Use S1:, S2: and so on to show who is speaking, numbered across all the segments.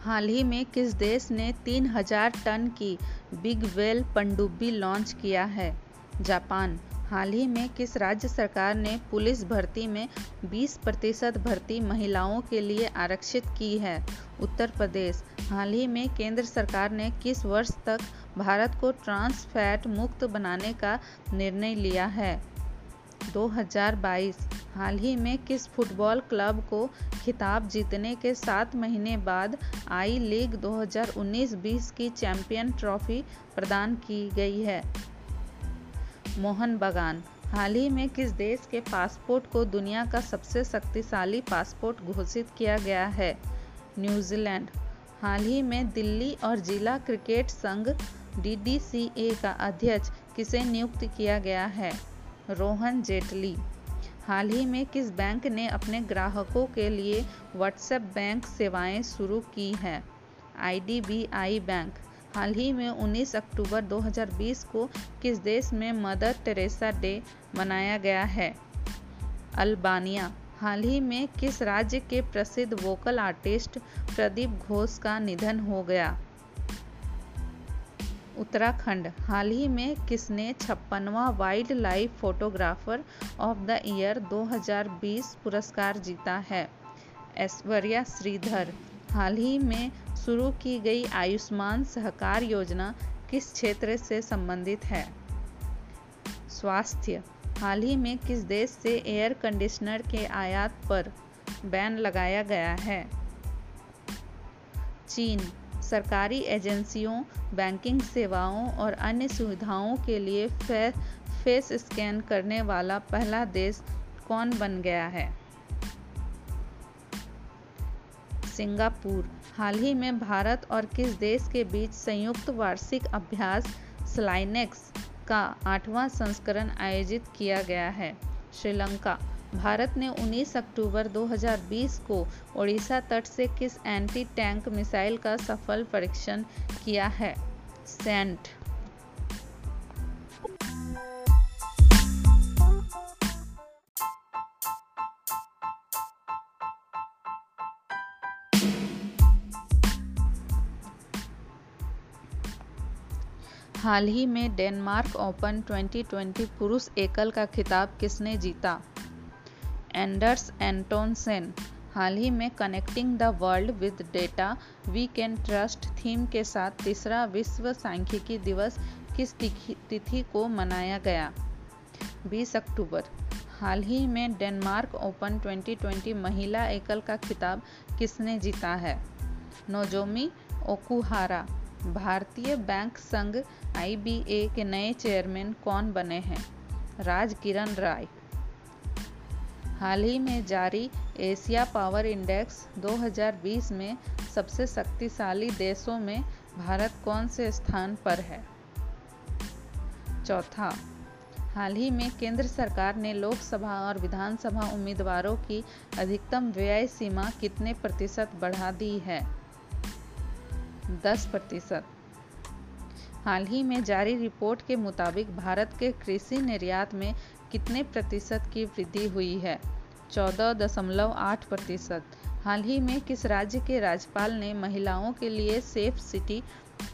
S1: हाल ही में किस देश ने तीन हज़ार टन की बिग वेल पनडुब्बी लॉन्च किया है? जापान, हाल ही में किस राज्य सरकार ने पुलिस भर्ती में 20 प्रतिशत भर्ती महिलाओं के लिए आरक्षित की है? उत्तर प्रदेश, हाल ही में केंद्र सरकार ने किस वर्ष तक भारत को ट्रांस फैट मुक्त बनाने का निर्णय लिया है? 2022 हाल ही में किस फुटबॉल क्लब को खिताब जीतने के सात महीने बाद आई लीग 2019-20 की चैंपियन ट्रॉफी प्रदान की गई है? मोहन बगान। हाल ही में किस देश के पासपोर्ट को दुनिया का सबसे शक्तिशाली पासपोर्ट घोषित किया गया है? न्यूजीलैंड। हाल ही में दिल्ली और जिला क्रिकेट संघ डीडीसीए का अध्यक्ष किसे नियुक्त किया गया है? रोहन जेटली। हाल ही में किस बैंक ने अपने ग्राहकों के लिए व्हाट्सएप बैंक सेवाएँ शुरू की हैं? IDBI bank. हाल ही में 19 अक्टूबर 2020 को किस देश में मदर टेरेसा डे मनाया गया है? अल्बानिया। हाल ही में किस राज्य के प्रसिद्ध वोकल आर्टिस्ट प्रदीप घोष का निधन हो गया? उत्तराखंड। हाल ही में किसने छप्पनवा wild life photographer of the year 2020 पुरस्कार जीता है? ऐश्वर्या श्रीधर, हाल ही में शुरू की गई आयुष्मान सहकार योजना किस क्षेत्र से संबंधित है? स्वास्थ्य, हाल ही में किस देश से एयर कंडीशनर के आयात पर बैन लगाया गया है? चीन सरकारी एजेंसियों बैंकिंग सेवाओं और अन्य सुविधाओं के लिए फे, फेस स्कैन करने वाला पहला देश कौन बन गया है? सिंगापुर। हाल ही में भारत और किस देश के बीच संयुक्त वार्षिक अभ्यास स्लाइनेक्स का आठवां संस्करण आयोजित किया गया है? श्रीलंका। भारत ने 19 अक्टूबर 2020 को ओडिशा तट से किस एंटी टैंक मिसाइल का सफल परीक्षण किया है? सेंट। हाल ही में डेनमार्क ओपन 2020 पुरुष एकल का खिताब किसने जीता? एंडर्स एंटोनसेन हाल ही में connecting the world with data we can trust theme के साथ तीसरा विश्व सांख्यिकी दिवस किस तिथि को मनाया गया? 20 अक्टूबर, हाल ही में डेनमार्क ओपन 2020 महिला एकल का खिताब किसने जीता है? नोजोमी ओकुहारा, भारतीय बैंक संघ आईबीए के नए चेयरमैन कौन बने हैं? राज किरण राय। हाल ही में जारी एशिया पावर इंडेक्स 2020 में सबसे शक्तिशाली देशों में भारत कौन से स्थान पर है? चौथा, हाल ही में केंद्र सरकार ने लोकसभा और विधानसभा उम्मीदवारों की अधिकतम व्यय सीमा कितने प्रतिशत बढ़ा दी है? 10 प्रतिशत। हाल ही में जारी रिपोर्ट के मुताबिक भारत के कृषि निर्यात में कितने प्रतिशत की वृद्धि हुई है? चौदह दशमलव आठ प्रतिशत। हाल ही में किस राज्य के राज्यपाल ने महिलाओं के लिए सेफ़ सिटी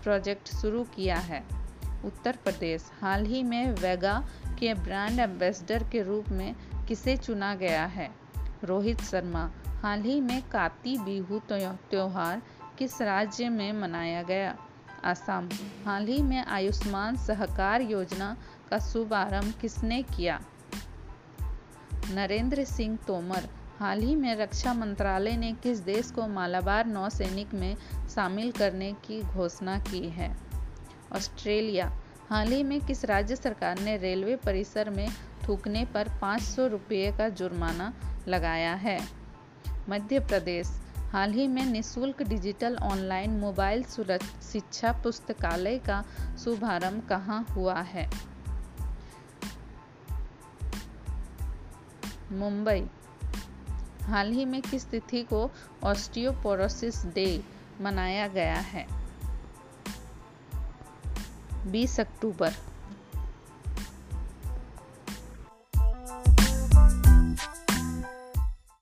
S1: प्रोजेक्ट शुरू किया है? उत्तर प्रदेश। हाल ही में वेगा के ब्रांड एम्बेसडर के रूप में किसे चुना गया है? रोहित शर्मा। हाल ही में काती बिहू त्यौहार किस राज्य में मनाया गया? असम हाल ही में आयुष्मान सहकार योजना का शुभारंभ किसने किया? नरेंद्र सिंह तोमर, हाल ही में रक्षा मंत्रालय ने किस देश को मालाबार नौसैनिक में शामिल करने की घोषणा की है? ऑस्ट्रेलिया, हाल ही में किस राज्य सरकार ने रेलवे परिसर में थूकने पर 500 रुपये का जुर्माना लगाया है? मध्य प्रदेश, हाल ही में निशुल्क डिजिटल ऑनलाइन मोबाइल शिक्षा पुस्तकालय का शुभारंभ कहाँ हुआ है? मुंबई। हाल ही में किस तिथि को ऑस्टियोपोरोसिस डे मनाया गया है? 20 अक्टूबर